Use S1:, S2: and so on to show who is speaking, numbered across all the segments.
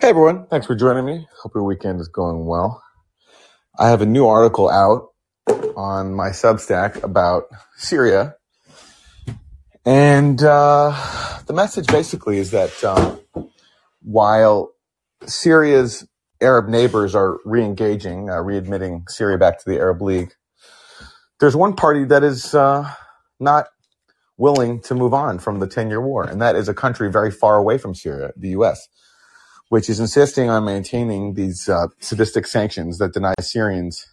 S1: Hey everyone, thanks for joining me. Hope your weekend is going well. I have a new article out on my Substack about Syria, and uh, the message basically is that um, while Syria's Arab neighbors are re-engaging, uh, readmitting Syria back to the Arab League, there's one party that is uh, not willing to move on from the 10-year war, and that is a country very far away from Syria, the U.S which is insisting on maintaining these uh, sadistic sanctions that deny Syrians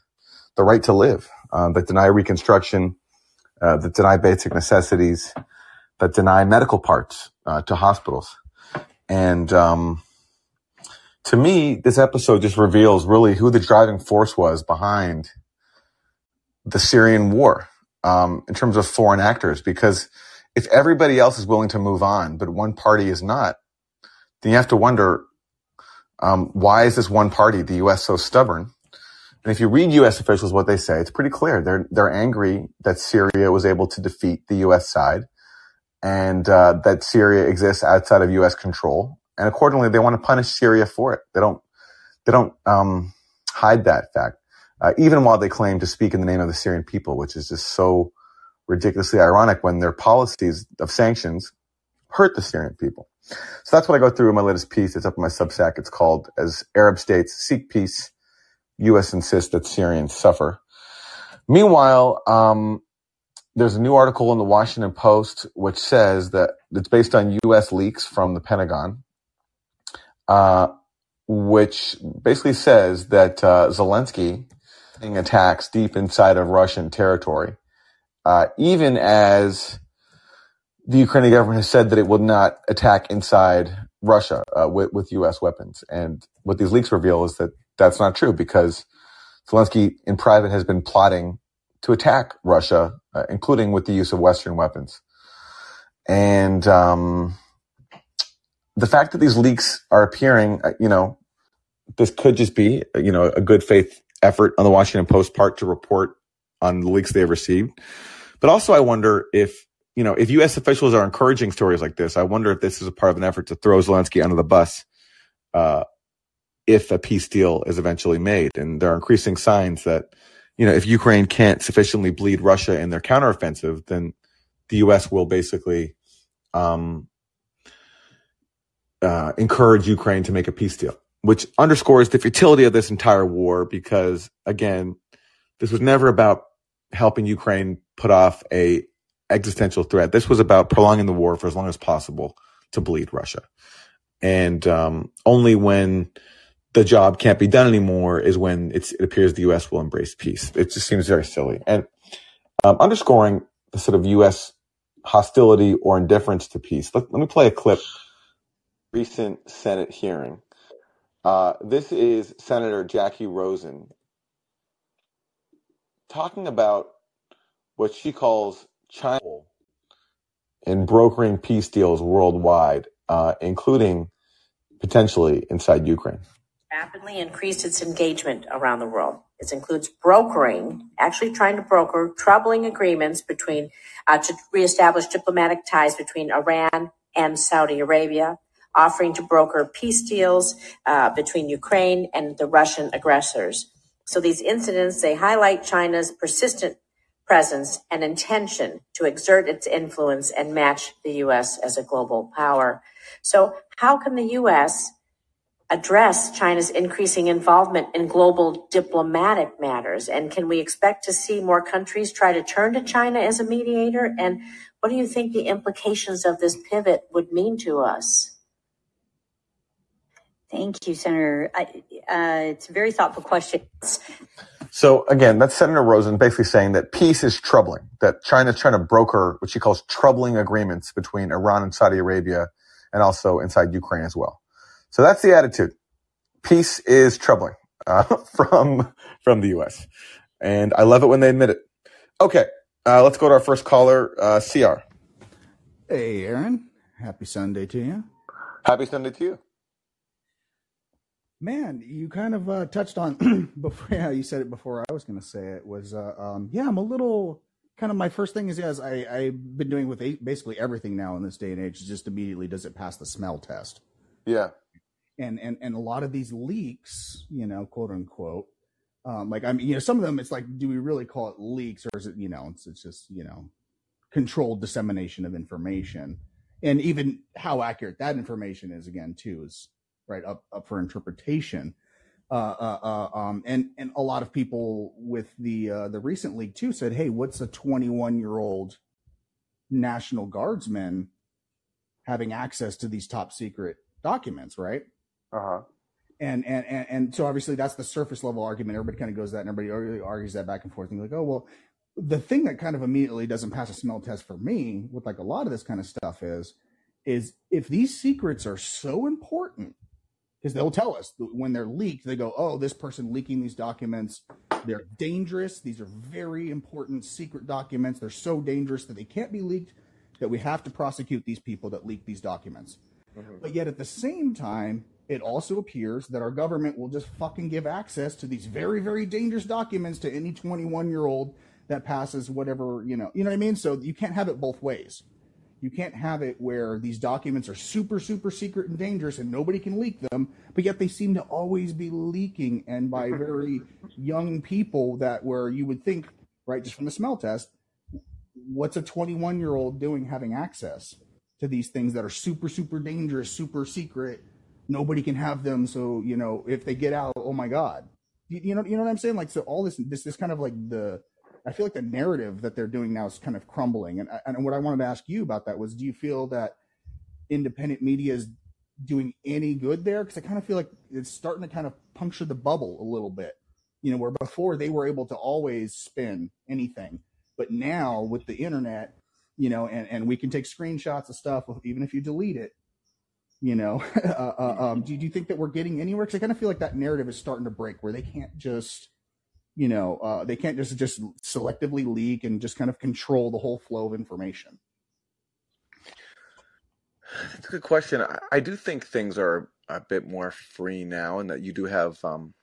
S1: the right to live, uh, that deny reconstruction, uh, that deny basic necessities, that deny medical parts uh, to hospitals. And um, to me, this episode just reveals really who the driving force was behind the Syrian war um, in terms of foreign actors. Because if everybody else is willing to move on, but one party is not, then you have to wonder um, why is this one party, the U.S., so stubborn? And if you read U.S. officials, what they say, it's pretty clear. They're they're angry that Syria was able to defeat the U.S. side, and uh, that Syria exists outside of U.S. control, and accordingly, they want to punish Syria for it. They don't they don't um, hide that fact, uh, even while they claim to speak in the name of the Syrian people, which is just so ridiculously ironic when their policies of sanctions hurt the Syrian people. So that's what I go through in my latest piece. It's up in my Substack. It's called As Arab States Seek Peace, U.S. Insists That Syrians Suffer. Meanwhile, um, there's a new article in the Washington Post which says that it's based on U.S. leaks from the Pentagon, uh, which basically says that uh, Zelensky attacks deep inside of Russian territory, uh, even as the Ukrainian government has said that it will not attack inside Russia uh, with, with U.S. weapons. And what these leaks reveal is that that's not true because Zelensky in private has been plotting to attack Russia, uh, including with the use of Western weapons. And um, the fact that these leaks are appearing, uh, you know, this could just be, you know, a good faith effort on the Washington Post part to report on the leaks they have received. But also, I wonder if you know, if U.S. officials are encouraging stories like this, I wonder if this is a part of an effort to throw Zelensky under the bus uh, if a peace deal is eventually made. And there are increasing signs that, you know, if Ukraine can't sufficiently bleed Russia in their counteroffensive, then the U.S. will basically um, uh, encourage Ukraine to make a peace deal, which underscores the futility of this entire war because, again, this was never about helping Ukraine put off a existential threat. This was about prolonging the war for as long as possible to bleed Russia. And um, only when the job can't be done anymore is when it appears the U.S. will embrace peace. It just seems very silly. And um, underscoring the sort of U.S. hostility or indifference to peace, let, let me play a clip. Recent Senate hearing. Uh, this is Senator Jackie Rosen talking about what she calls China in brokering peace deals worldwide, uh, including potentially inside Ukraine.
S2: Rapidly increased its engagement around the world. It includes brokering, actually trying to broker troubling agreements between uh, to reestablish diplomatic ties between Iran and Saudi Arabia, offering to broker peace deals uh, between Ukraine and the Russian aggressors. So these incidents they highlight China's persistent presence and intention to exert its influence and match the U.S. as a global power. So how can the U.S. address China's increasing involvement in global diplomatic matters? And can we expect to see more countries try to turn to China as a mediator? And what do you think the implications of this pivot would mean to us?
S3: Thank you, Senator. I, uh, it's a very thoughtful question.
S1: So again, that's Senator Rosen basically saying that peace is troubling, that China is trying to broker what she calls troubling agreements between Iran and Saudi Arabia and also inside Ukraine as well. So that's the attitude. Peace is troubling uh, from from the U.S. And I love it when they admit it. Okay, uh, let's go to our first caller, uh, CR.
S4: Hey, Aaron. Happy Sunday to you.
S1: Happy Sunday to you.
S4: Man, you kind of uh, touched on before. Yeah, you said it before. I was going to say it was. Uh, um, yeah, I'm a little kind of. My first thing is, yes, I I've been doing with basically everything now in this day and age. Just immediately, does it pass the smell test?
S1: Yeah.
S4: and and and a lot of these leaks, you know, quote unquote, um, like I mean, you know, some of them, it's like, do we really call it leaks, or is it, you know, it's, it's just, you know, controlled dissemination of information, and even how accurate that information is, again, too, is right up up for interpretation. Uh, uh, uh, um, and and a lot of people with the uh, the recent leak too said, hey, what's a 21 year old National Guardsman having access to these top secret documents, right?
S1: Uh huh.
S4: And, and and and so obviously that's the surface level argument. Everybody kind of goes that, and everybody argues that back and forth, and you're like, oh well, the thing that kind of immediately doesn't pass a smell test for me with like a lot of this kind of stuff is, is if these secrets are so important, because they'll tell us when they're leaked, they go, oh, this person leaking these documents, they're dangerous. These are very important secret documents. They're so dangerous that they can't be leaked. That we have to prosecute these people that leak these documents. Mm-hmm. But yet at the same time, it also appears that our government will just fucking give access to these very, very dangerous documents to any 21 year old that passes whatever, you know, you know what I mean? So you can't have it both ways. You can't have it where these documents are super, super secret and dangerous and nobody can leak them, but yet they seem to always be leaking and by very young people that where you would think, right, just from the smell test, what's a 21 year old doing having access to these things that are super, super dangerous, super secret? Nobody can have them. So, you know, if they get out, oh my God. You, you know, you know what I'm saying? Like, so all this, this, this kind of like the, I feel like the narrative that they're doing now is kind of crumbling. And, and what I wanted to ask you about that was, do you feel that independent media is doing any good there? Because I kind of feel like it's starting to kind of puncture the bubble a little bit. You know, where before they were able to always spin anything, but now with the internet, you know, and, and we can take screenshots of stuff, even if you delete it. You know, uh, uh, um, do, do you think that we're getting anywhere? Because I kind of feel like that narrative is starting to break, where they can't just you know uh, they can't just just selectively leak and just kind of control the whole flow of information
S1: That's a good question. I, I do think things are a bit more free now, and that you do have, um,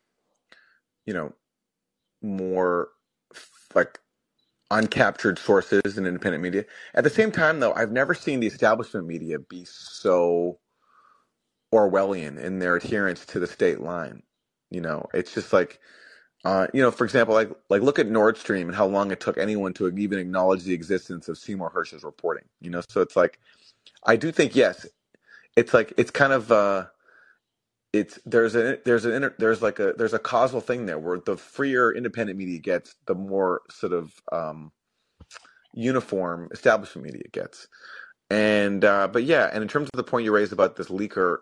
S1: you know, more like uncaptured sources in independent media. At the same time, though, I've never seen the establishment media be so Orwellian in their adherence to the state line. You know, it's just like uh, you know, for example, like like look at Nord Stream and how long it took anyone to even acknowledge the existence of Seymour Hersh's reporting. You know, so it's like I do think yes, it's like it's kind of uh, it's there's a there's an there's like a there's a causal thing there where the freer independent media gets, the more sort of um, uniform establishment media gets. And uh, but yeah, and in terms of the point you raised about this leaker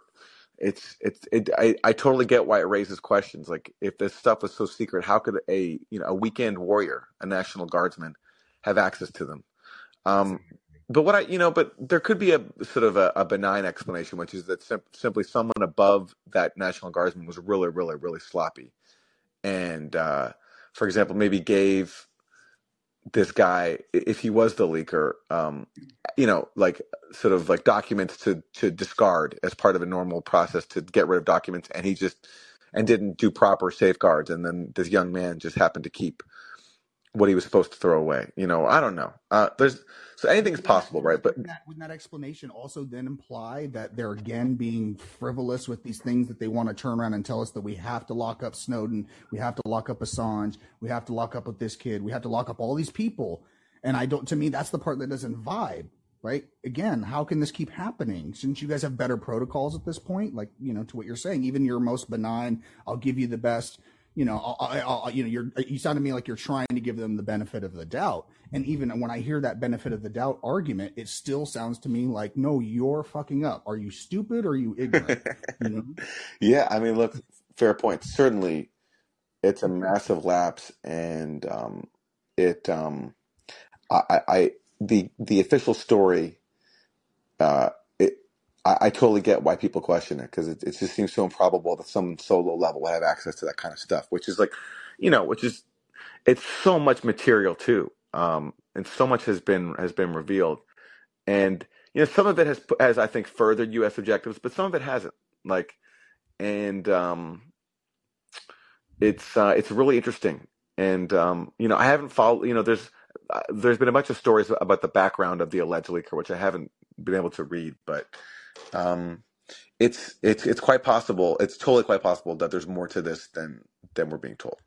S1: it's it's it, I, I totally get why it raises questions like if this stuff is so secret how could a you know a weekend warrior a national guardsman have access to them? Um, but what i you know but there could be a sort of a, a benign explanation which is that sim- simply someone above that national guardsman was really really really sloppy. And uh, for example maybe gave this guy, if he was the leaker, um, you know, like sort of like documents to to discard as part of a normal process to get rid of documents, and he just and didn't do proper safeguards, and then this young man just happened to keep what he was supposed to throw away. You know, I don't know. Uh, there's so anything's possible, right? But
S4: wouldn't that, wouldn't that explanation also then imply that they're again being frivolous with these things that they want to turn around and tell us that we have to lock up Snowden, we have to lock up Assange, we have to lock up with this kid, we have to lock up all these people. And I don't. To me, that's the part that doesn't vibe. Right? Again, how can this keep happening? Shouldn't you guys have better protocols at this point? Like, you know, to what you're saying, even your most benign, I'll give you the best you know, I, I, you know, you're you sound to me like you're trying to give them the benefit of the doubt. And even when I hear that benefit of the doubt argument, it still sounds to me like, no, you're fucking up. Are you stupid or are you ignorant? you know?
S1: Yeah, I mean, look, fair point. Certainly, it's a massive lapse, and um, it, um, I, I, the the official story uh, I, I totally get why people question it because it, it just seems so improbable that someone so low level would have access to that kind of stuff, which is like, you know, which is it's so much material too, um, and so much has been has been revealed, and you know, some of it has has I think furthered U.S. objectives, but some of it hasn't. Like, and um, it's uh, it's really interesting, and um, you know, I haven't followed. You know, there's uh, there's been a bunch of stories about the background of the alleged leaker, which I haven't been able to read, but um, it's it's it's quite possible. It's totally quite possible that there's more to this than than we're being told.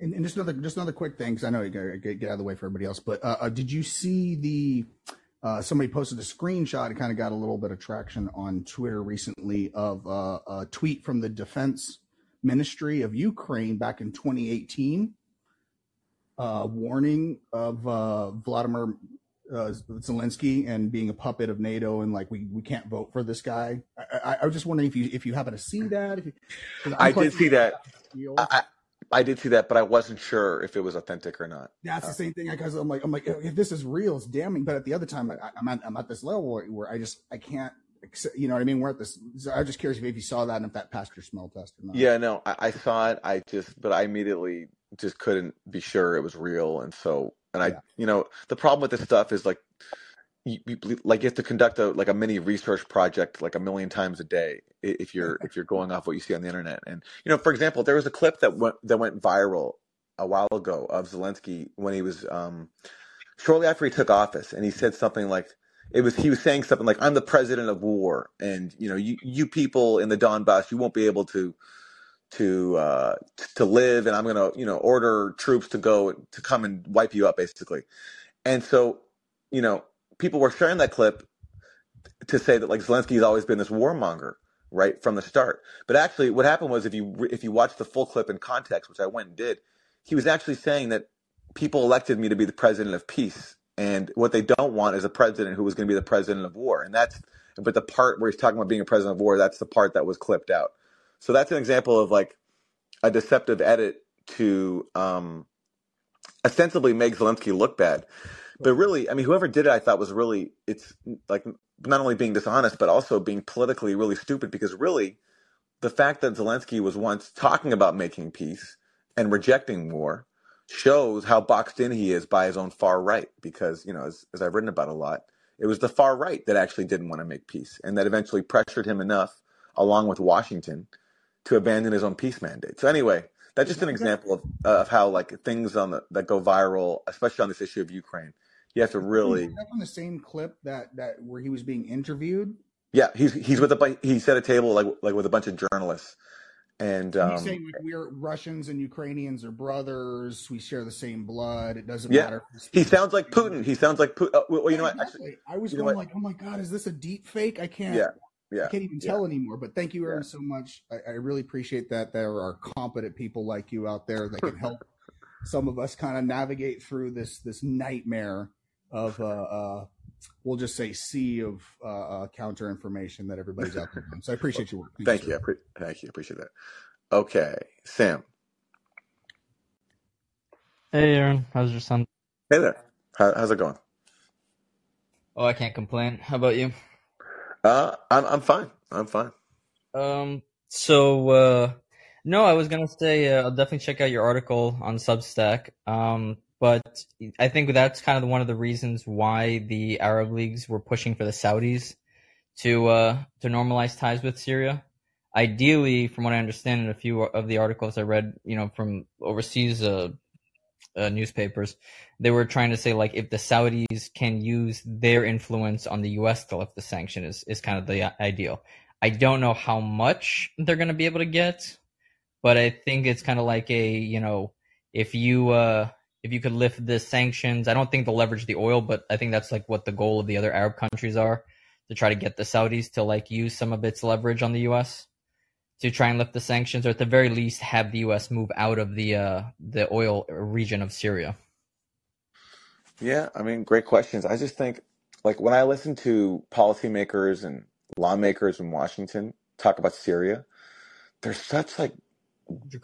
S4: And, and just another just another quick thing, because I know you gotta get, get out of the way for everybody else. But uh, uh, did you see the uh, somebody posted a screenshot? It kind of got a little bit of traction on Twitter recently of uh, a tweet from the Defense Ministry of Ukraine back in 2018, uh, warning of uh, Vladimir uh, Zelensky and being a puppet of NATO and like we, we can't vote for this guy. I, I, I was just wondering if you if you happen to see that. If you, I'm
S1: did see that. I, I I did see that, but I wasn't sure if it was authentic or not.
S4: That's the same thing because I'm like I'm like if this is real, it's damning. But at the other time, I, I'm at I'm at this level where, where I just I can't. accept- You know what I mean? We're at this. So I'm just curious if you saw that and if that passed your smell test or not.
S1: Yeah, no, I, I saw it. I just, but I immediately just couldn't be sure it was real, and so, and I,
S4: Yeah.
S1: you know, the problem with this stuff is like, you, you like you have to conduct a like a mini research project like a million times a day if you're if you're going off what you see on the internet. And you know, for example, there was a clip that went that went viral a while ago of Zelensky when he was um shortly after he took office, and he said something like. It was he was saying something like I'm the president of war and you know you you people in the Donbass you won't be able to to uh, t- to live, and I'm to you know order troops to go to come and wipe you up, basically. And so, you know, people were sharing that clip to say that like Zelensky's always been this warmonger, right from the start. But actually, what happened was if you if you watch the full clip in context, which I went and did, he was actually saying that people elected me to be the president of peace, and what they don't want is a president who was going to be the president of war, and that's. But the part where he's talking about being a president of war, that's the part that was clipped out. So that's an example of like a deceptive edit to um, ostensibly make Zelensky look bad. But really, I mean, whoever did it, I thought was really, it's like not only being dishonest, but also being politically really stupid because really, the fact that Zelensky was once talking about making peace and rejecting war shows how boxed in he is by his own far right. Because, you know, as, as I've written about a lot, it was the far right that actually didn't want to make peace and that eventually pressured him enough, along with Washington, to abandon his own peace mandate. So anyway, that's just an mm-hmm. example of uh, of how like things on the that go viral, especially on this issue of Ukraine. You have to really,
S4: that on the same clip that that where he was being interviewed?
S1: yeah. He's he's with a he's at a table like like with a bunch of journalists, and
S4: And he's
S1: um,
S4: saying like we're Russians and Ukrainians are brothers. We share the same blood. It doesn't
S1: Yeah.
S4: matter.
S1: he sounds like Putin. He sounds like Putin. Oh, uh, well, you know what? Actually,
S4: I was going like, oh my god, is this a deep fake? I can't.
S1: yeah,
S4: I can't even
S1: yeah.
S4: tell anymore. But thank you,
S1: Yeah.
S4: Aaron, so much. I, I really appreciate that there are competent people like you out there that can help some of us kind of navigate through this this nightmare of uh, uh we'll just say sea of uh, uh counter information that everybody's out there doing. So I appreciate your work.
S1: Thank
S4: sir.
S1: you. I pre- thank you. Appreciate that. Okay, Sam.
S5: Hey Aaron, how's your son?
S1: Hey there. How, how's it going?
S5: Oh, I can't complain. How about you?
S1: Uh, I'm I'm fine. I'm fine.
S5: Um, so uh, no, I was gonna say uh, I'll definitely check out your article on Substack. Um, but I think that's kind of one of the reasons why the Arab leagues were pushing for the Saudis to uh to normalize ties with Syria. Ideally, from what I understand in a few of the articles I read, you know, from overseas uh, uh, newspapers, they were trying to say like if the Saudis can use their influence on the U.S. to lift the sanction is is kind of the ideal. I don't know how much they're going to be able to get, but I think it's kind of like a you know if you uh if you could lift the sanctions, I don't think they'll leverage the oil, but I think that's like what the goal of the other Arab countries are to try to get the Saudis to like use some of its leverage on the U.S. to try and lift the sanctions, or at the very least have the U.S. move out of the uh the oil region of Syria.
S1: Yeah, I mean, great questions. I just think, like, when I listen to policymakers and lawmakers in Washington talk about Syria, they're such like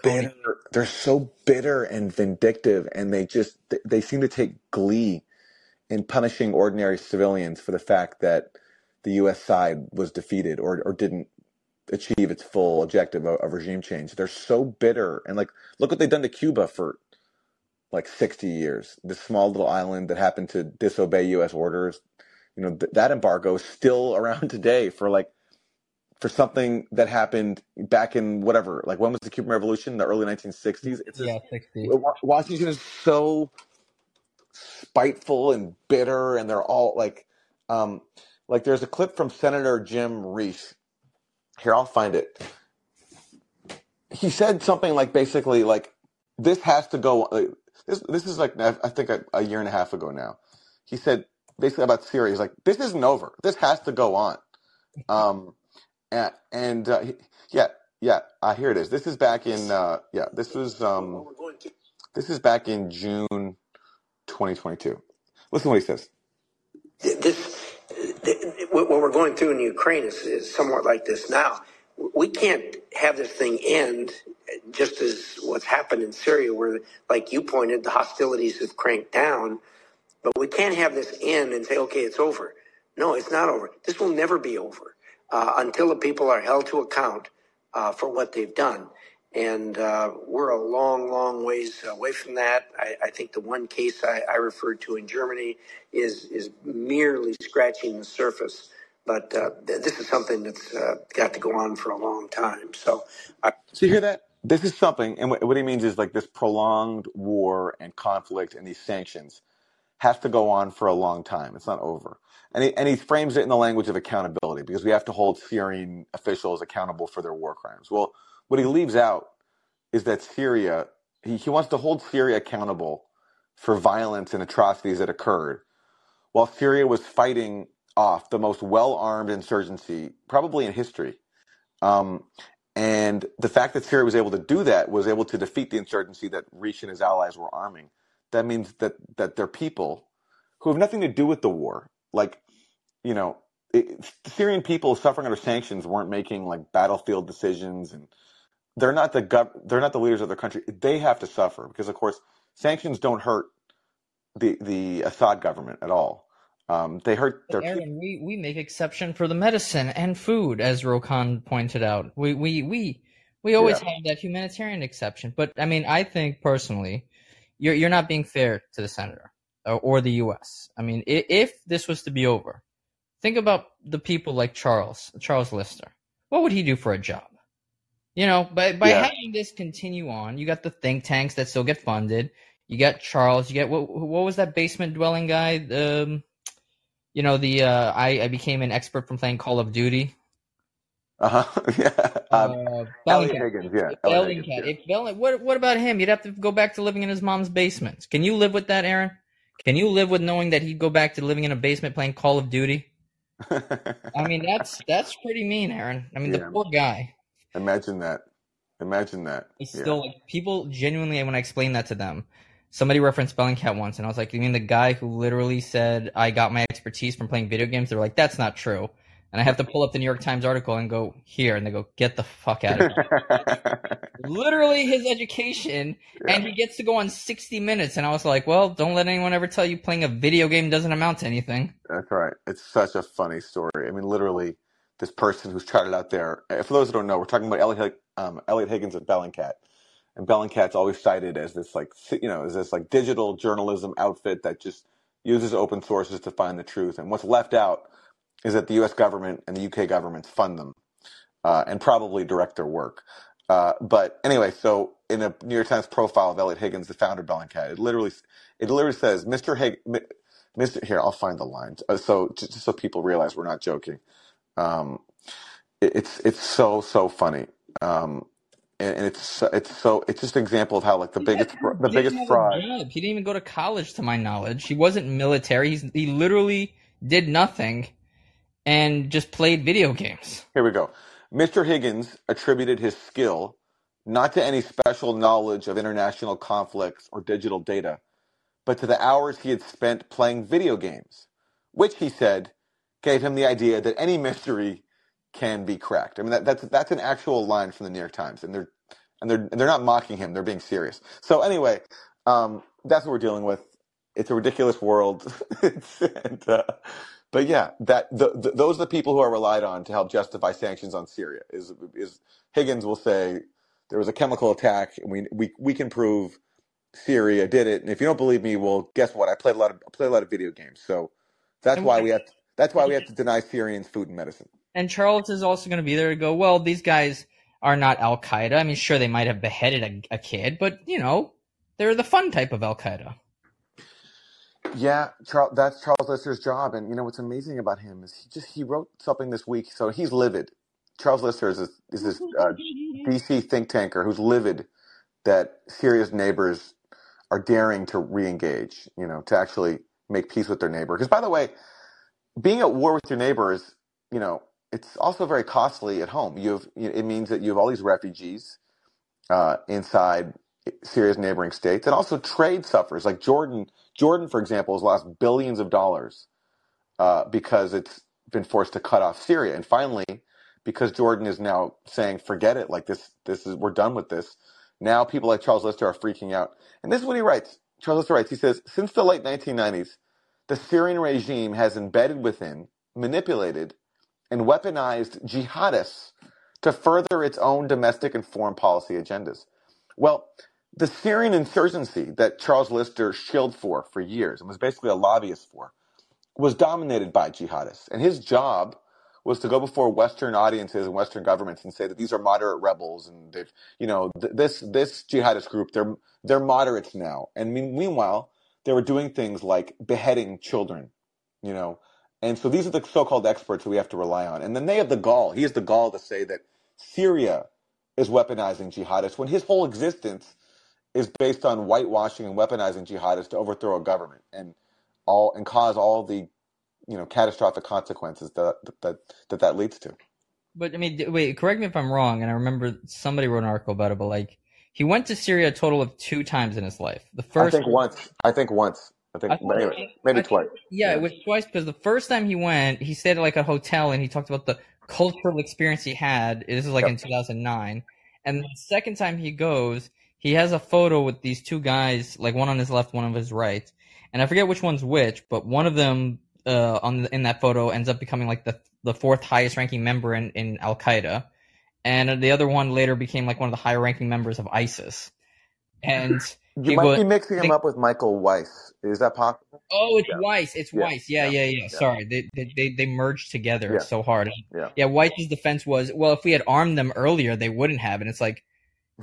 S1: bitter. They're so bitter and vindictive, and they just they, they seem to take glee in punishing ordinary civilians for the fact that the U.S. side was defeated or or didn't achieve its full objective of, of regime change. They're so bitter, and like, look what they've done to Cuba for like 60 years. This small little island that happened to disobey U.S. orders. You know, th- that embargo is still around today for like, for something that happened back in whatever, like when was the Cuban Revolution? The early 1960s? It's just,
S5: Yeah, sixty.
S1: Washington is so spiteful and bitter, and they're all like, um, like there's a clip from Senator Jim Risch here I'll find it. He said something like basically like this has to go. Like, this this is like I think a, a year and a half ago now. He said basically about Syria. He's like this isn't over. This has to go on. Um, and, and uh, yeah, yeah. Uh, here it is. This is back in uh, yeah. This was um, this is back in June 2022. Listen what he says.
S6: this th- what we're going through in Ukraine is, is somewhat like this now. We can't have this thing end just as what's happened in Syria, where, like you pointed, the hostilities have cranked down. But we can't have this end and say, okay, it's over. No, it's not over. This will never be over uh, until the people are held to account uh, for what they've done. And uh, we're a long, long ways away from that. I, I think the one case I, I referred to in Germany is is merely scratching the surface. But uh, th- this is something that's uh, got to go on for a long time. So I,
S1: So you hear that? This is something, and what he means is like this prolonged war and conflict and these sanctions has to go on for a long time. It's not over. And he, and he frames it in the language of accountability because we have to hold Syrian officials accountable for their war crimes. Well, what he leaves out is that Syria, he, he wants to hold Syria accountable for violence and atrocities that occurred while Syria was fighting off the most well armed insurgency probably in history. Um, and the fact that Syria was able to do that was able to defeat the insurgency that Risch and his allies were arming. That means that that their people, who have nothing to do with the war, like you know, it, Syrian people suffering under sanctions weren't making like battlefield decisions, and they're not the gov- they're not the leaders of their country. They have to suffer because, of course, sanctions don't hurt the the Assad government at all. Um, they hurt their people.
S5: Aaron, we, we make exception for the medicine and food, as Rokan pointed out. We we we we always
S1: Yeah.
S5: have that humanitarian exception. But I mean, I think personally, you're you're not being fair to the senator or, or the U.S. I mean, if, if this was to be over, think about the people like Charles Charles Lister. What would he do for a job? You know, by by
S1: Yeah.
S5: having this continue on, you got the think tanks that still get funded. You got Charles. You get what? What was that basement dwelling guy? Um, you know the uh, I I became an expert from playing Call of Duty.
S1: Uh huh. yeah. Um,
S5: Uh,
S1: Elliot Higgins. Yeah. Elliot
S5: Bellingcat.
S1: yeah.
S5: If Belling, what what about him? You'd have to go back to living in his mom's basement. Can you live with that, Aaron? Can you live with knowing that he'd go back to living in a basement playing Call of Duty? I mean, that's that's pretty mean, Aaron. I mean,
S1: Yeah.
S5: the poor guy.
S1: Imagine that. Imagine that.
S5: It's
S1: Yeah.
S5: still like people genuinely when I explain that to them. Somebody referenced Bellingcat once, and I was like, "You mean the guy who literally said I got my expertise from playing video games?" They're like, "That's not true." And I have to pull up the New York Times article and go here, and they go, "Get the fuck out of here!" literally his education, and he gets to go on sixty minutes. And I was like, "Well, don't let anyone ever tell you playing a video game doesn't amount to anything."
S1: That's right. It's such a funny story. I mean, literally, this person who's charted out there. For those who don't know, we're talking about Elliot, um, Elliot Higgins of Bellingcat, and Bellingcat's always cited as this like you know as this like digital journalism outfit that just uses open sources to find the truth. And what's left out is that the U.S. government and the U.K. governments fund them uh, and probably direct their work. Uh, but anyway, so in a New York Times profile of Elliot Higgins, the founder of Bellingcat, it literally it literally says Mr. Hig- Mi- Mr. Here, I'll find the lines. Uh, so just, just so people realize we're not joking. Um, it, it's it's so so funny. Um, and, and it's it's so it's just an example of how like the biggest fr- the
S5: He
S1: biggest
S5: have a
S1: fraud.
S5: job. He didn't even go to college, to my knowledge. He wasn't military. He's, he literally did nothing and just played video games.
S1: Here we go. Mr. Higgins attributed his skill not to any special knowledge of international conflicts or digital data, but to the hours he had spent playing video games, which he said gave him the idea that any mystery can be cracked. I mean, that, that's that's an actual line from the New York Times, and they're and they're and they're not mocking him; they're being serious. So anyway, um, that's what we're dealing with. It's a ridiculous world, and, uh, but yeah, that the, the, those are the people who are relied on to help justify sanctions on Syria. Is is Higgins will say there was a chemical attack, and we we we can prove Syria did it. And if you don't believe me, well, guess what? I played a lot of I played a lot of video games, so that's
S5: And-
S1: why we have that's why we have to deny Syrians food and medicine.
S5: And Charles is also going to be there to go, well, these guys are not Al Qaeda. I mean, sure, they might have beheaded a, a kid, but, you know, they're the fun type of Al Qaeda.
S1: Yeah, Charles, that's Charles Lister's job, and you know what's amazing about him is he just he wrote something this week, so he's livid. Charles Lister is this, is this uh, DC think tanker who's livid that Syria's neighbors are daring to re-engage, you know, to actually make peace with their neighbor. Because by the way, being at war with your neighbors, you know, it's also very costly at home. You have it means that you have all these refugees uh, inside Syria's neighboring states, and also trade suffers. Like Jordan, Jordan, for example, has lost billions of dollars uh, because it's been forced to cut off Syria. And finally, because Jordan is now saying, "Forget it," like this, this is we're done with this. Now people like Charles Lister are freaking out. And this is what he writes. Charles Lister writes. He says, since the late 1990s, the Syrian regime has embedded within, manipulated, and weaponized jihadists to further its own domestic and foreign policy agendas. Well, the Syrian insurgency that Charles Lister shielded for for years and was basically a lobbyist for was dominated by jihadists. And his job was to go before Western audiences and Western governments and say that these are moderate rebels and they've, you know, th- this this jihadist group they're they're moderates now. And mean, meanwhile, they were doing things like beheading children, you know. And so these are the so-called experts who we have to rely on. And then they have the gall. He has the gall to say that Syria is weaponizing jihadists when his whole existence is based on whitewashing and weaponizing jihadists to overthrow a government and all and cause all the you know catastrophic consequences that that that, that leads to.
S5: But I mean, wait, correct me if I'm wrong. And I remember somebody wrote an article about it, but like he went to Syria a total of two times in his life. The first,
S1: I think once. I think once. I think,
S5: I think-
S1: anyway, maybe
S5: I think-
S1: twice.
S5: Yeah, it was twice because the first time he went, he stayed at like a hotel and he talked about the cultural experience he had. This is like
S1: Yep.
S5: in 2009. And the second time he goes, he has a photo with these two guys, like one on his left, one on his right. And I forget which one's which, but one of them uh, on the, in that photo ends up becoming like the the fourth highest ranking member in, in Al Qaeda, and the other one later became like one of the higher ranking members of ISIS. And
S1: You might
S5: was-
S1: be mixing him up with Michael Weiss. Is that possible?
S5: Oh, it's
S1: Yeah.
S5: Weiss. It's
S1: Yeah.
S5: Weiss. Yeah, yeah,
S1: Yeah.
S5: yeah. Sorry, they, they they they merged together so hard.
S1: Yeah.
S5: Yeah, Weiss's defense was, well, if we had armed them earlier, they wouldn't have. And it's like,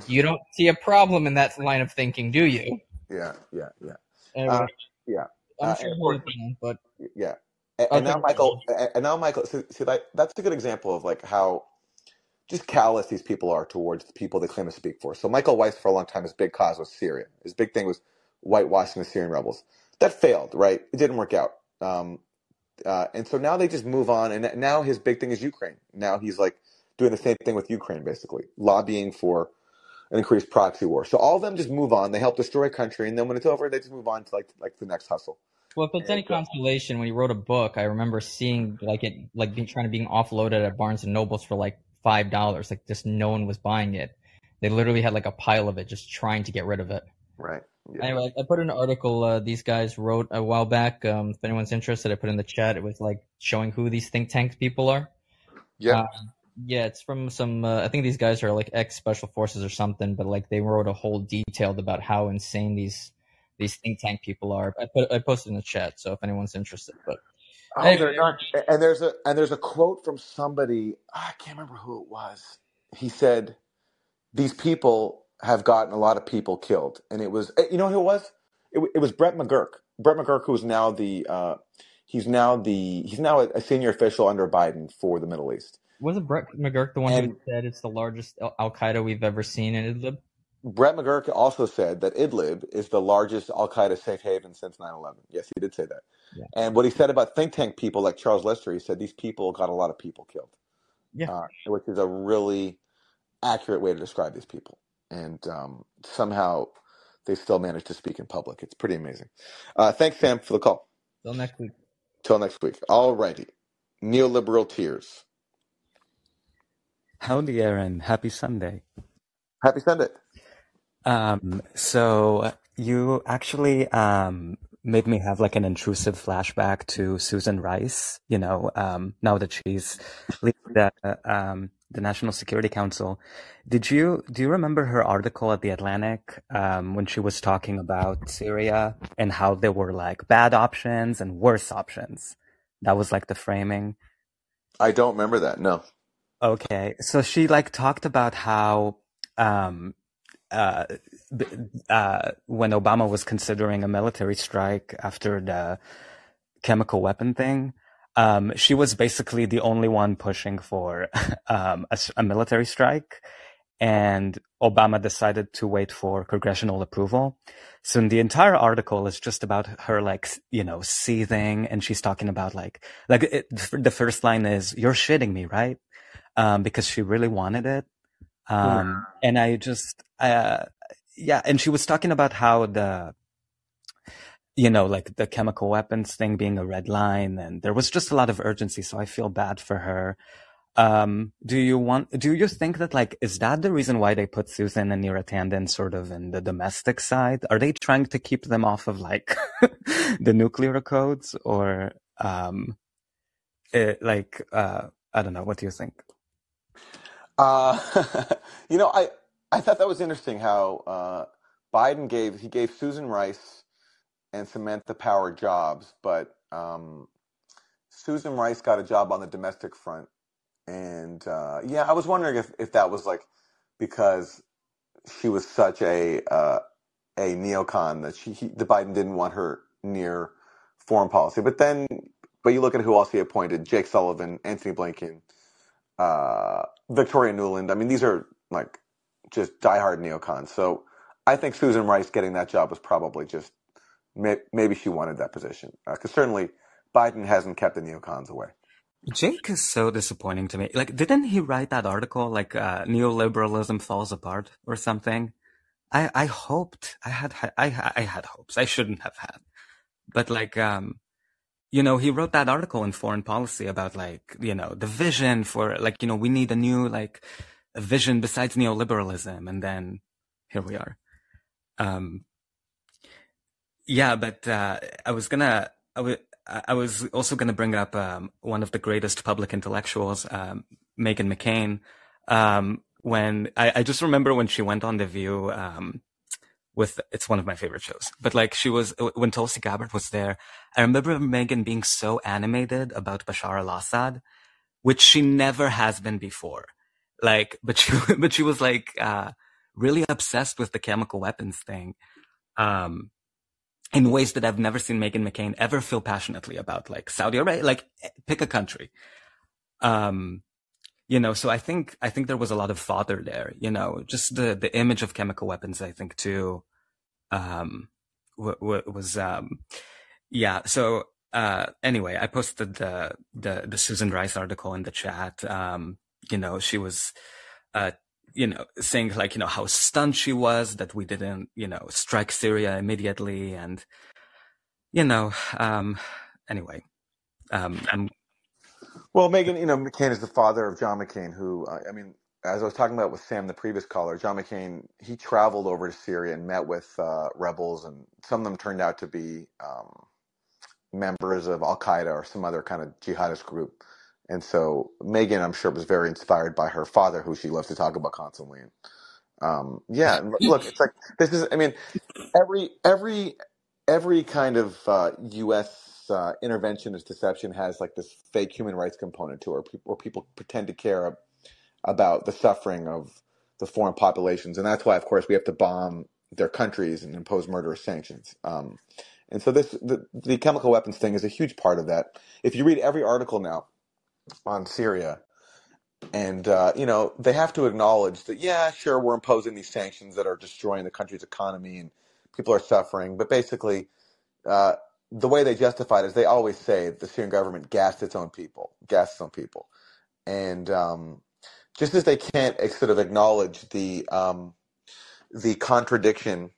S5: you don't see a problem in that line of thinking, do you?
S1: Yeah, yeah, yeah,
S5: Anyway,
S1: Uh, yeah.
S5: I'm
S1: uh,
S5: sure
S1: and course-
S5: repent, but
S1: yeah. And, and now Michael, and and now Michael. See, see, like that's a good example of like how just callous these people are towards the people they claim to speak for. So Michael Weiss, for a long time, his big cause was Syria. His big thing was whitewashing the Syrian rebels. That failed, right? It didn't work out. Um, uh, and so now they just move on, and now his big thing is Ukraine. Now he's like doing the same thing with Ukraine, basically lobbying for an increased proxy war. So all of them just move on. They help destroy a country, and then when it's over, they just move on to like like the next hustle.
S5: well, if it's any consolation, when he wrote a book, I remember seeing like it like being trying to being offloaded at Barnes and Nobles for like five dollars. Like just no one was buying it. They literally had like a pile of it, just trying to get rid of it.
S1: Right. Yeah.
S5: Anyway, I put an article uh, these guys wrote a while back. Um, if anyone's interested, I put in the chat. It was like showing who these think tank people are.
S1: Yeah.
S5: Uh, yeah, it's from some. Uh, I think these guys are like ex special forces or something. But like they wrote a whole detailed about how insane these these think tank people are. I put I posted in the chat, so if anyone's interested. But
S1: Oh,
S5: Hey.
S1: they're not. And there's a and there's a quote from somebody. I can't remember who it was. He said, "These people have gotten a lot of people killed," and it was. eh, You know who it was? It, wa- it was Brett McGurk. Brett McGurk, who's now the uh, he's now the he's now a, a senior official under Biden for the Middle East.
S5: wasn't Brett McGurk the one
S1: And-
S5: who said it's the largest Al Qaeda we've ever seen in Idlib?
S1: Brett McGurk also said that Idlib is the largest Al Qaeda safe haven since 9 11. Yes, he did say that.
S5: Yeah.
S1: And what he said about think tank people like Charles Lister, he said these people got a lot of people killed.
S5: Yeah.
S1: Uh, which is a really accurate way to describe these people. And um, somehow they still manage to speak in public. It's pretty amazing. Uh, thanks, Sam, for the call.
S5: Till next week.
S1: Till next week. All righty. Neoliberal tears.
S7: Howdy, Aaron. Happy Sunday.
S1: Happy Sunday.
S7: Um, so you actually um, made me have like an intrusive flashback to Susan Rice, you know, um, now that she's leading the, uh, um, the National Security Council. Did you, do you remember her article at The Atlantic, um, when she was talking about Syria and how there were like bad options and worse options? That was like the framing.
S1: I don't remember that. No.
S7: Okay, so she like talked about how um uh, uh when Obama was considering a military strike after the chemical weapon thing, Um, she was basically the only one pushing for um, a, a military strike, and Obama decided to wait for congressional approval. So the entire article is just about her, like, you know, seething. And she's talking about like, like it, the first line is, you're shitting me, right? Um, because she really wanted it. Um, and I just, uh, yeah. And she was talking about how the, you know, like the chemical weapons thing being a red line and there was just a lot of urgency. So I feel bad for her. Um, do you want, do you think that like, is that the reason why they put Susan and Neera sort of in the domestic side? Are they trying to keep them off of like the nuclear codes or, um, it, like, uh, I don't know. What do you think?
S1: Uh, you know, I I thought that was interesting how uh, Biden gave he gave Susan Rice and Samantha Power jobs, but um, Susan Rice got a job on the domestic front, and uh, yeah, I was wondering if, if that was like because she was such a uh, a neocon that she he, the Biden didn't want her near foreign policy. But then, but you look at who else he appointed: Jake Sullivan, Antony Blinken, uh, Victoria Nuland. I mean, these are like just diehard neocons. So I think Susan Rice getting that job was probably just may, maybe she wanted that position because uh, certainly Biden hasn't kept the neocons away.
S7: Jake is so disappointing to me. Like, didn't he write that article like uh, "Neoliberalism Falls Apart" or something? I I hoped I had I I had hopes. I shouldn't have had, but like um, you know, he wrote that article in Foreign Policy about like you know the vision for like you know we need a new like a vision besides neoliberalism, and then here we are. Um, yeah, but uh, I was gonna I was I was also to bring up um, one of the greatest public intellectuals, um, Meghan McCain. Um, when I, I, just remember when she went on The View um, with, it's one of my favorite shows, but like she was, when Tulsi Gabbard was there, I remember Meghan being so animated about Bashar al Assad, which she never has been before. Like, but she, but she was like, uh, really obsessed with the chemical weapons thing. Um, in ways that I've never seen Meghan McCain ever feel passionately about, like Saudi Arabia, like pick a country. Um, you know, so I think, I think there was a lot of fodder there, you know, just the, the image of chemical weapons, I think too, um, w- w- was, um, yeah. So, uh, anyway, I posted the, the, the Susan Rice article in the chat. Um, you know, she was, uh, you know, saying like, you know, how stunned she was that we didn't, you know, strike Syria immediately. And, you know, um, anyway, um, I'm.
S1: Well, Meghan, you know, McCain is the father of John McCain, who, uh, I mean, as I was talking about with Sam, the previous caller, John McCain, he traveled over to Syria and met with uh, rebels, and some of them turned out to be um, members of Al Qaeda or some other kind of jihadist group. And so Meghan, I'm sure, was very inspired by her father, who she loves to talk about constantly. And, um, yeah, look, it's like this is. I mean, every every every kind of uh, U.S. Uh, interventionist deception has like this fake human rights component to it, where people pretend to care about the suffering of the foreign populations, and that's why, of course, we have to bomb their countries and impose murderous sanctions. Um, and so this the, the chemical weapons thing is a huge part of that. If you read every article now on Syria. And, uh, you know, they have to acknowledge that, yeah, sure, we're imposing these sanctions that are destroying the country's economy and people are suffering. But basically, uh, the way they justify it is they always say the Syrian government gassed its own people, gassed its own people. And um, just as they can't sort of acknowledge the, um, the contradiction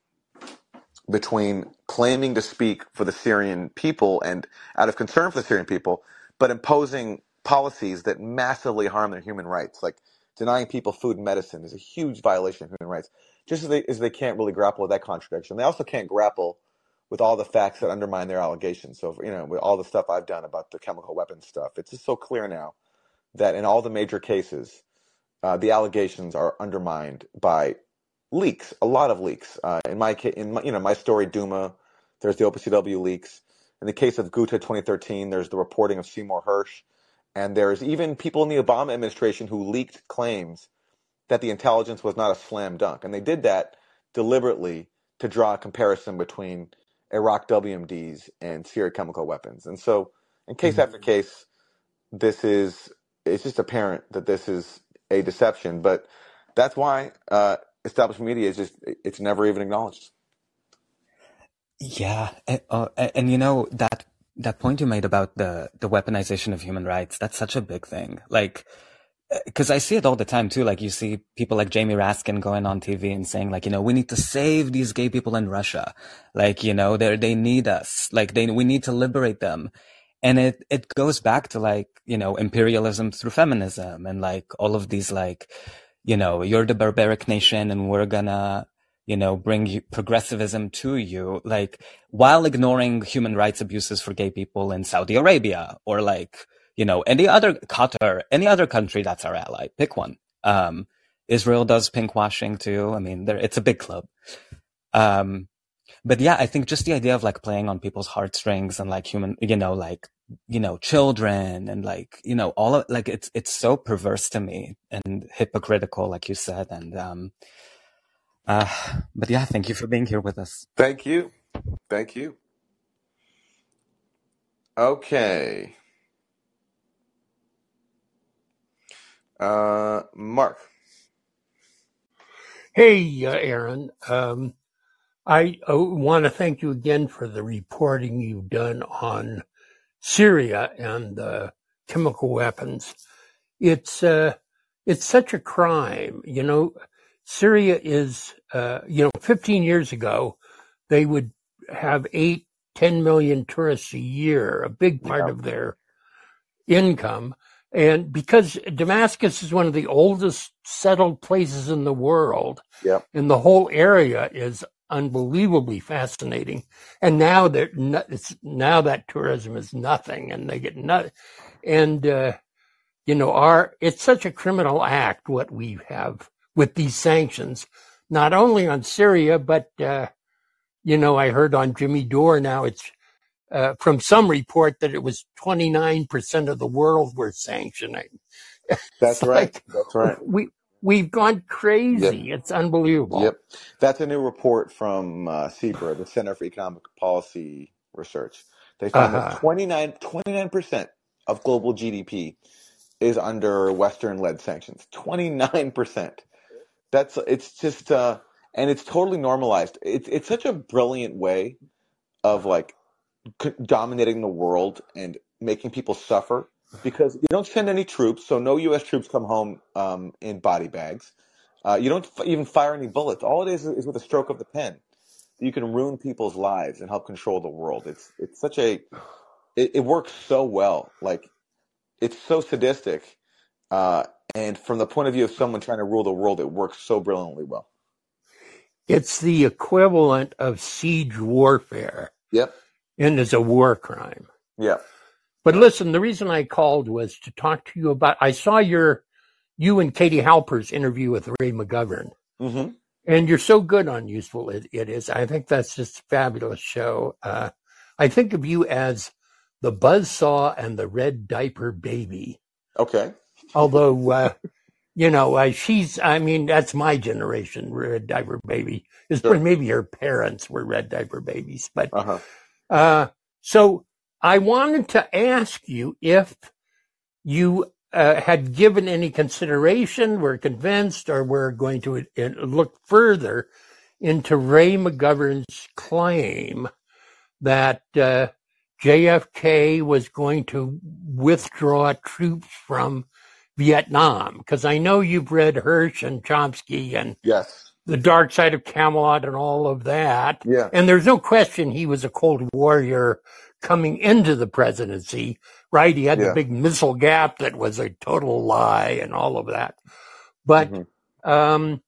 S1: between claiming to speak for the Syrian people and out of concern for the Syrian people, but imposing policies that massively harm their human rights, like denying people food and medicine, is a huge violation of human rights. Just as they, as they can't really grapple with that contradiction, they also can't grapple with all the facts that undermine their allegations. So, you know, with all the stuff I've done about the chemical weapons stuff, it's just so clear now that in all the major cases, uh, the allegations are undermined by leaks, a lot of leaks. Uh, in my case, in my, you know my story, Duma, there's the OPCW leaks. In the case of Ghouta 2013, there's the reporting of Seymour Hersh. And there's even people in the Obama administration who leaked claims that the intelligence was not a slam dunk. And they did that deliberately to draw a comparison between Iraq WMDs and Syria chemical weapons. And so in case
S8: Mhm.
S1: after case, this is it's just apparent that this is a deception. But that's why uh, established media is just it's never even acknowledged.
S7: Yeah, and, uh, and and, you know that that point you made about the the weaponization of human rights, that's such a big thing. Like, because I see it all the time too. Like, you see people like Jamie Raskin going on TV and saying, like, you know, we need to save these gay people in Russia. Like, you know, they they need us. Like, they we need to liberate them. And it it goes back to like you know imperialism through feminism and like all of these like you know you're the barbaric nation and we're gonna you know, bring progressivism to you, like while ignoring human rights abuses for gay people in Saudi Arabia or like, you know, any other Qatar, any other country that's our ally, pick one. Um, Israel does pinkwashing too. I mean, there, it's a big club. Um, but yeah, I think just the idea of like playing on people's heartstrings and like human, you know, like, you know, children and like, you know, all of like, it's, it's so perverse to me and hypocritical, like you said. And, um, uh, but yeah, thank you for being here with us.
S1: Thank you, thank you. Okay, uh, Mark.
S8: Hey, uh, Aaron. Um, I want to thank you again for the reporting you've done on Syria and the chemical weapons. It's uh, it's such a crime, you know. Syria is, uh, you know, 15 years ago, they would have eight, 10 million tourists a year, a big part
S1: Yeah,
S8: of their income. And because Damascus is one of the oldest settled places in the world,
S1: yeah,
S8: and the whole area is unbelievably fascinating. And now that it's now that tourism is nothing, and they get nothing. and uh, you know, our it's such a criminal act what we have with these sanctions, not only on Syria, but uh, you know, I heard on Jimmy Dore now it's uh, from some report that it was 29% of the world were sanctioning.
S1: that's right.
S8: like
S1: That's right.
S8: we we've gone
S1: Yep,
S8: crazy. It's unbelievable.
S1: yep. That's a new report from uh, CEPR, the Center for Economic Policy Research. They found that
S8: huh.
S1: 29 percent of global GDP is under Western-led sanctions. Twenty-nine percent. That's it's just uh, and it's totally normalized. It's it's such a brilliant way of like c- dominating the world and making people suffer because you don't send any troops, so no U.S. troops come home um, in body bags. Uh, you don't f- even fire any bullets. All it is is with a stroke of the pen. You can ruin people's lives and help control the world. It's it's such a it, it works so well. Like it's so sadistic, uh, and from the point of view of someone trying to rule the world, it works so brilliantly well.
S8: It's the equivalent of siege warfare
S1: Yep.
S8: and is a war crime.
S1: Yeah.
S8: But listen, the reason I called was to talk to you about. I saw your you and Katie Halper's interview with Ray McGovern,
S1: hmm
S8: and you're so good on useful it, it is. I think that's just a fabulous show. Uh, I think of you as the buzzsaw and the red diaper baby.
S1: Okay.
S8: Although, uh, you know, uh, she's, I mean, that's my generation, red diaper baby. Is
S1: Sure.
S8: maybe her parents were red diaper babies. But,
S1: Uh huh.
S8: uh, so I wanted to ask you if you uh, had given any consideration, were convinced, or were going to uh, look further into Ray McGovern's claim that uh, JFK was going to withdraw troops from Vietnam. Because I know you've read Hersh and Chomsky and
S1: Yes.
S8: The Dark Side of Camelot and all of that.
S1: Yeah.
S8: And there's no question he was a Cold Warrior coming into the presidency, right? He had the big missile gap that was a total lie and all of that. But
S1: hmm
S8: um,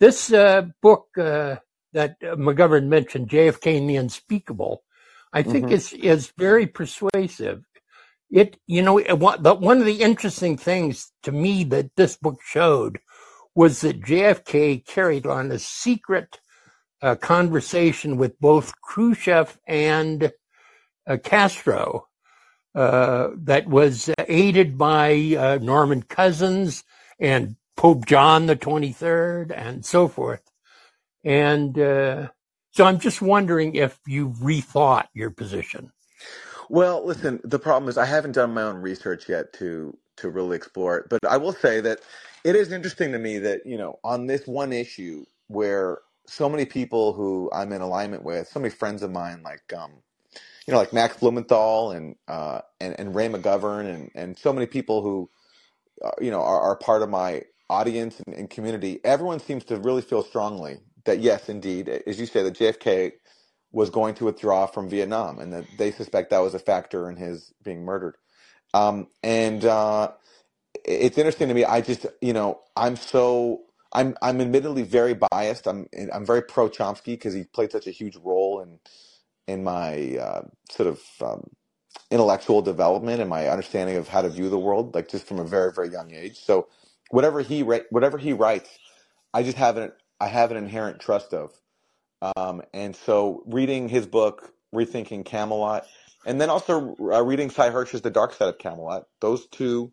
S8: this uh, book uh, that McGovern mentioned, JFK and the Unspeakable, I think
S1: hmm
S8: is is very persuasive. It, you know, it, one one of the interesting things to me that this book showed was that JFK carried on a secret uh, conversation with both Khrushchev and Castro uh, that was aided by uh, Norman Cousins and Pope John the 23rd and so forth. And uh, so I'm just wondering if you've rethought your position.
S1: Well, listen, the problem is I haven't done my own research yet to to really explore it, but I will say that it is interesting to me that, you know, on this one issue where so many people who I'm in alignment with, so many friends of mine like um you know, like Max Blumenthal and uh and, and Ray McGovern and and so many people who uh, you know are, are part of my audience and, and community, everyone seems to really feel strongly that yes, indeed, as you say, that JFK was going to withdraw from Vietnam, and that they suspect that was a factor in his being murdered. Um, and uh, it's interesting to me. I just, you know, I'm so I'm I'm admittedly very biased. I'm I'm very pro Chomsky because he played such a huge role in my uh, sort of um, intellectual development and my understanding of how to view the world, like just from a very very young age. So whatever he whatever he writes, I just have an I have an inherent trust of. Um, and so reading his book, Rethinking Camelot, and then also uh, reading Sy Hersh's The Dark Side of Camelot, those two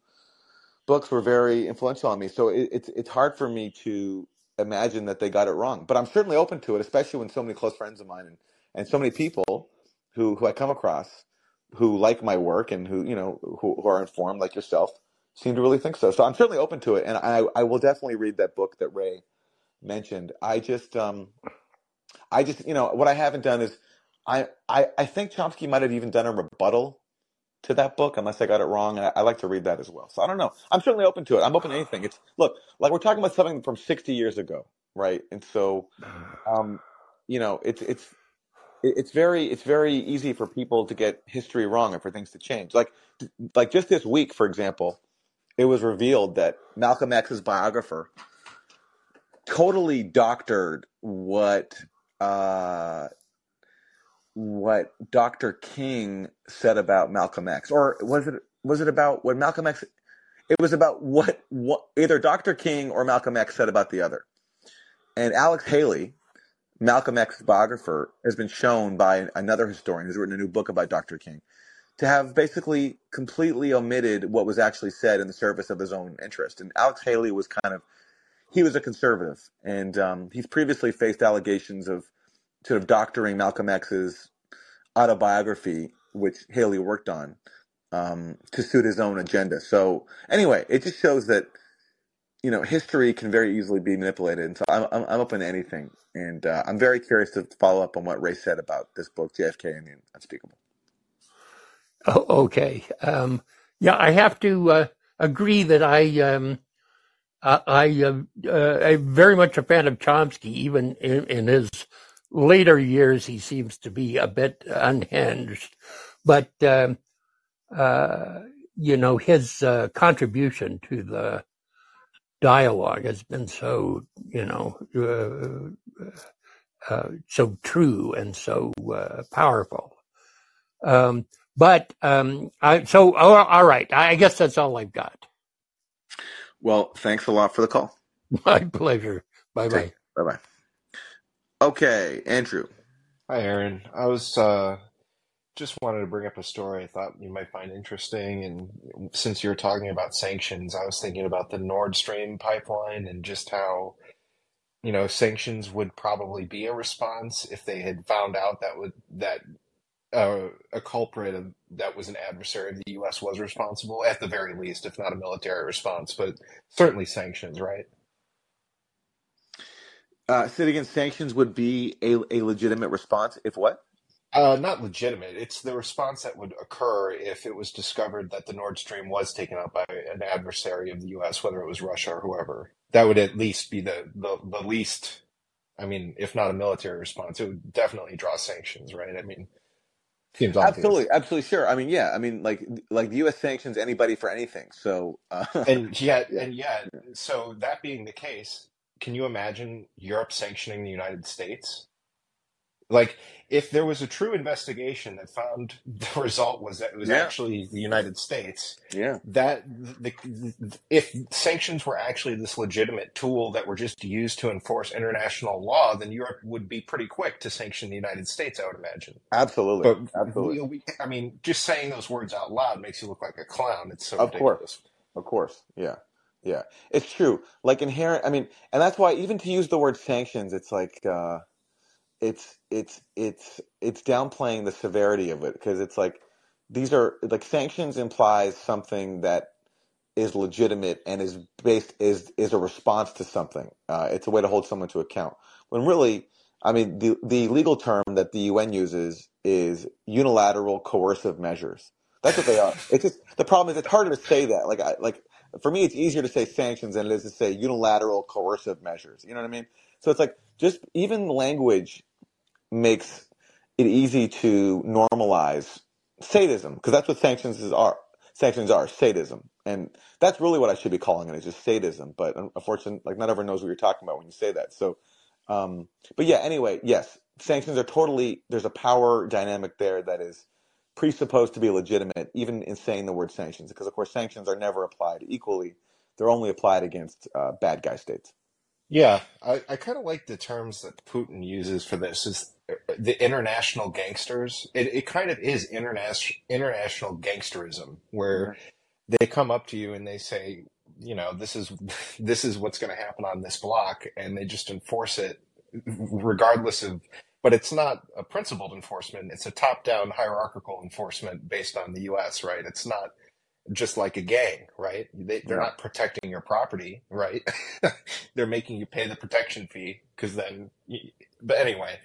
S1: books were very influential on me. So it, it's it's hard for me to imagine that they got it wrong, but I'm certainly open to it, especially when so many close friends of mine and, and so many people who who I come across who like my work and who you know who, who are informed like yourself seem to really think so. So I'm certainly open to it, and I I will definitely read that book that Ray mentioned. I just um I just, you know, what I haven't done is I, I, I think Chomsky might have even done a rebuttal to that book, unless I got it wrong. And I, I like to read that as well. So I don't know. I'm certainly open to it. I'm open to anything. It's look, like we're talking about something from 60 years ago, right? And so, um, you know, it's it's it's very it's very easy for people to get history wrong and for things to change. Like like just this week, for example, it was revealed that Malcolm X's biographer totally doctored what uh, what Dr. King said about Malcolm X, or was it was it about what Malcolm X? It was about what what either Dr. King or Malcolm X said about the other. And Alex Haley, Malcolm X's biographer, has been shown by another historian who's written a new book about Dr. King to have basically completely omitted what was actually said in the service of his own interest. And Alex Haley was kind of he was a conservative, and um, he's previously faced allegations of sort of doctoring Malcolm X's autobiography, which Haley worked on, um, to suit his own agenda. So anyway, it just shows that you know history can very easily be manipulated, and so I'm I'm, I'm open to anything, and uh, I'm very curious to follow up on what Ray said about this book, JFK and the Unspeakable.
S8: Oh, okay. Um, yeah, I have to uh, agree that I um, I, I uh, uh, I'm very much a fan of Chomsky. Even in, in, his later years, he seems to be a bit unhinged, but um, uh, you know his uh, contribution to the dialogue has been so you know uh, uh, so true and so powerful. Um, but um, I, so all right, I guess that's all I've got.
S1: Well, thanks a lot for the call.
S8: My pleasure. Bye bye.
S1: Bye bye. Okay, Andrew.
S9: Hi, Aaron. I was uh, just wanted to bring up a story I thought you might find interesting. And since you were talking about sanctions, I was thinking about the Nord Stream pipeline and just how, you know, sanctions would probably be a response if they had found out that would that uh, a culprit of, that was an adversary of the U.S. was responsible, at the very least, if not a military response, but certainly sanctions, right?
S1: Uh, sit against sanctions would be a, a legitimate response if what?
S9: Uh, not legitimate. It's the response that would occur if it was discovered that the Nord Stream was taken out by an adversary of the U.S., whether it was Russia or whoever. That would at least be the, the, the least, I mean, if not a military response, it would definitely draw sanctions, right? I mean,
S1: Seems obvious. absolutely, absolutely sure. I mean, yeah. I mean, like, like the U.S. sanctions anybody for anything. So, uh,
S9: and yet, and yet, so that being the case, can you imagine Europe sanctioning the United States? Like, if there was a true investigation that found the result was that it was
S1: Yeah.
S9: actually the United States,
S1: yeah,
S9: that the, if sanctions were actually this legitimate tool that were just used to enforce international law, then Europe would be pretty quick to sanction the United States, I would imagine.
S1: absolutely,
S9: But
S1: absolutely.
S9: we, we, I mean, just saying those words out loud makes you look like a clown. It's so
S1: Of course. Of course, yeah, yeah. It's true. Like inherent. I mean, and that's why even to use the word sanctions, it's like uh, it's it's it's it's downplaying the severity of it because it's like these are like sanctions implies something that is legitimate and is based is is a response to something. Uh, it's a way to hold someone to account. When really, I mean, the the legal term that the UN uses is unilateral coercive measures. That's what they are. It's just the problem is it's harder to say that. Like I like for me, it's easier to say sanctions than it is to say unilateral coercive measures. You know what I mean? So it's like just even language makes it easy to normalize sadism because that's what sanctions is are. Sanctions are sadism, and that's really what I should be calling it. Is just sadism. But unfortunately, like not everyone knows what you're talking about when you say that. So, um, but yeah. Anyway, yes, sanctions are totally. There's a power dynamic there that is presupposed to be legitimate, even in saying the word sanctions, because of course sanctions are never applied equally. They're only applied against uh, bad guy states.
S9: Yeah, I, I kind of like the terms that Putin uses for this is uh, the international gangsters. It, it kind of is international international gangsterism where they come up to you and they say, you know, this is this is what's going to happen on this block, and they just enforce it regardless of. But it's not a principled enforcement; it's a top-down hierarchical enforcement based on the U.S. Right? It's not just like a gang, right? They, they're
S1: Yeah.
S9: not protecting your property, right? they're making you pay the protection fee because then. You, but anyway,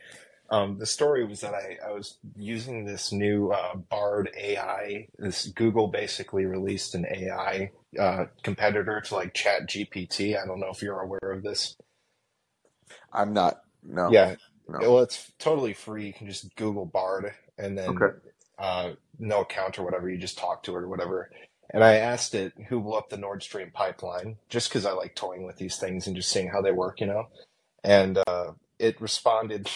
S9: um, the story was that I, I was using this new uh, Bard AI. This Google basically released an AI uh, competitor to like Chat GPT. I don't know if you're aware of this.
S1: I'm not. No.
S9: Yeah,
S1: No.
S9: well, it's totally free. You can just Google Bard and then
S1: Okay.
S9: uh, no account or whatever. You just talk to it or whatever. And I asked it who blew up the Nord Stream pipeline, just because I like toying with these things and just seeing how they work, you know. And uh, it responded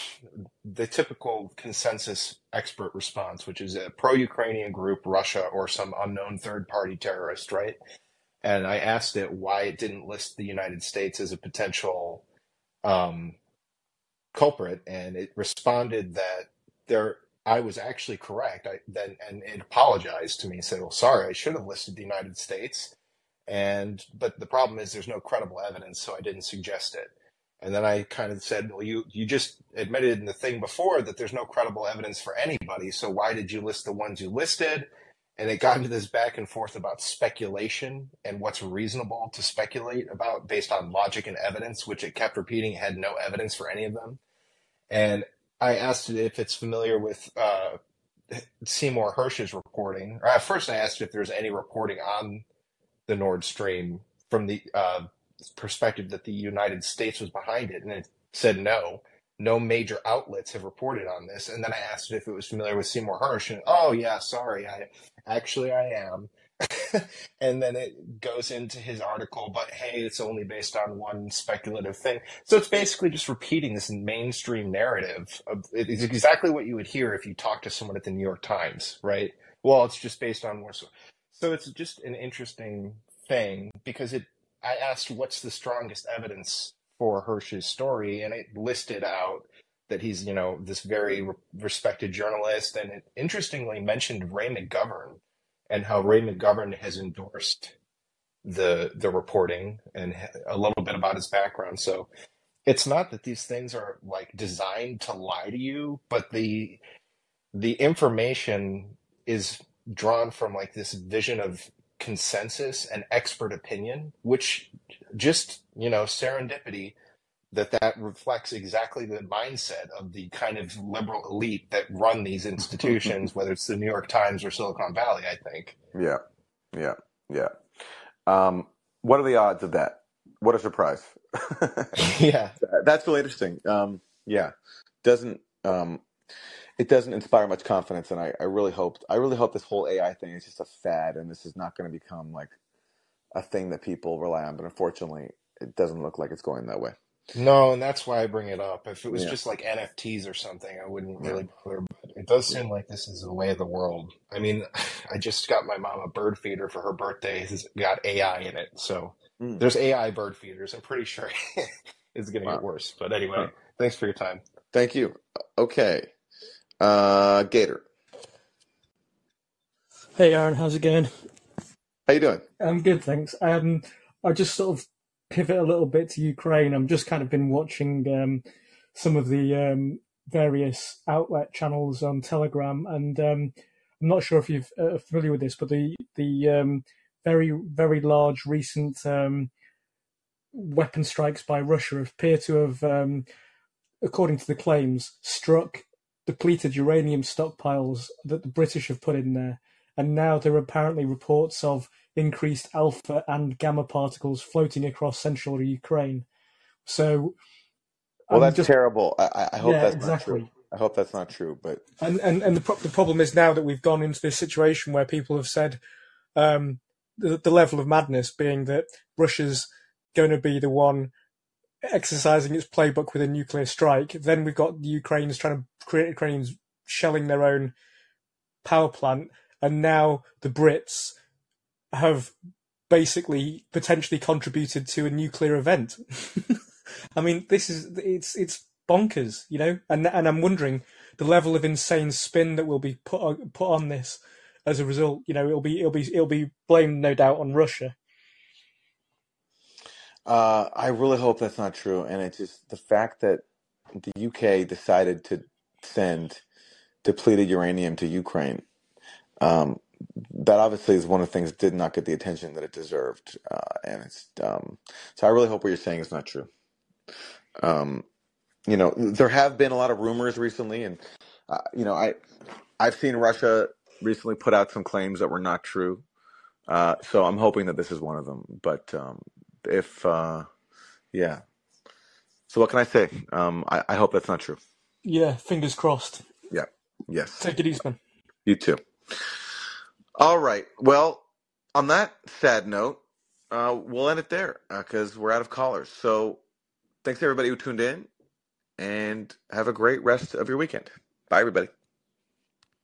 S9: the typical consensus expert response, which is a pro-Ukrainian group, Russia, or some unknown third-party terrorist, right? And I asked it why it didn't list the United States as a potential um, culprit, and it responded that there I was actually correct. I then and it apologized to me, and said, "Well, sorry, I should have listed the United States." And but the problem is there's no credible evidence, so I didn't suggest it. And then I kind of said, "Well, you you just admitted in the thing before that there's no credible evidence for anybody, so why did you list the ones you listed?" And it got into this back and forth about speculation and what's reasonable to speculate about based on logic and evidence, which it kept repeating had no evidence for any of them. And I asked it if it's familiar with uh, Seymour Hersh's reporting. Or at first, I asked if there's any reporting on the Nord Stream from the uh, perspective that the United States was behind it, and it said no. No major outlets have reported on this. And then I asked it if it was familiar with Seymour Hersh, and oh yeah, sorry, I actually I am. and then it goes into his article, but hey, it's only based on one speculative thing. So it's basically just repeating this mainstream narrative. Of, it's exactly what you would hear if you talk to someone at the New York Times, right? Well, it's just based on more. So, it's just an interesting thing because it. I asked what's the strongest evidence for Hersh's story, and it listed out that he's you know this very re- respected journalist, and it interestingly mentioned Ray McGovern and how Ray McGovern has endorsed the the reporting and a little bit about his background. So it's not that these things are like designed to lie to you, but the the information is drawn from like this vision of consensus and expert opinion, which just you know serendipity that that reflects exactly the mindset of the kind of liberal elite that run these institutions, whether it's the New York Times or Silicon Valley. I think.
S1: Yeah. Yeah. Yeah. Um, what are the odds of that? What a surprise.
S9: yeah.
S1: That's really interesting. Um, yeah. Doesn't um, it doesn't inspire much confidence, and I, I really hope I really hope this whole AI thing is just a fad, and this is not going to become like a thing that people rely on. But unfortunately, it doesn't look like it's going that way.
S9: No, and that's why I bring it up. If it was
S1: Yeah.
S9: just like NFTs or something, I wouldn't
S1: Yeah.
S9: really bother. But it does seem like this is the way of the world. I mean, I just got my mom a bird feeder for her birthday. It's got AI in it. So
S1: Mm.
S9: there's AI bird feeders. I'm pretty sure it's going to
S1: Wow.
S9: get worse. But anyway,
S1: Huh.
S9: thanks for your time.
S1: Thank you. Okay. Uh, Gator,
S10: Hey Aaron, how's it going?
S1: how you doing?
S10: I'm good, thanks. Um, I just sort of pivot a little bit to Ukraine. I've just kind of been watching um, some of the um, various outlet channels on Telegram, and um, I'm not sure if you're uh, familiar with this, but the the um, very very large recent weapon strikes by Russia appear to have, according to the claims, struck depleted uranium stockpiles that the British have put in there, and now there are apparently reports of increased alpha and gamma particles floating across central Ukraine. So,
S1: Well,
S10: I'm
S1: that's
S10: just
S1: terrible. I, I hope
S10: yeah,
S1: that's not true. I hope that's not true. But
S10: And and and the pro- the problem is now that we've gone into this situation where people have said um, the the level of madness being that Russia's going to be the one exercising its playbook with a nuclear strike. Then we've got the Ukrainians trying to create Ukrainians shelling their own power plant, and now the Brits have basically potentially contributed to a nuclear event. I mean, this is it's it's bonkers, you know, and and I'm wondering the level of insane spin that will be put on, put on this as a result. You know, it'll be it'll be it'll be blamed no doubt on Russia.
S1: uh, I really hope that's not true. And it's just the fact that the UK decided to send depleted uranium to Ukraine. Um, that obviously is one of the things that did not get the attention that it deserved. Uh, and it's um, so I really hope what you're saying is not true. Um, you know, there have been a lot of rumors recently, and uh, you know, I I've seen Russia recently put out some claims that were not true. Uh, so I'm hoping that this is one of them. But um, if uh, yeah, so what can I say? Um, I, I hope that's not true.
S10: Yeah, fingers crossed.
S1: Yeah. Yes.
S10: Take it easy, man.
S1: You too. All right. Well, on that sad note, uh, we'll end it there because we're out of callers. So thanks everybody who tuned in, and have a great rest of your weekend. Bye, everybody.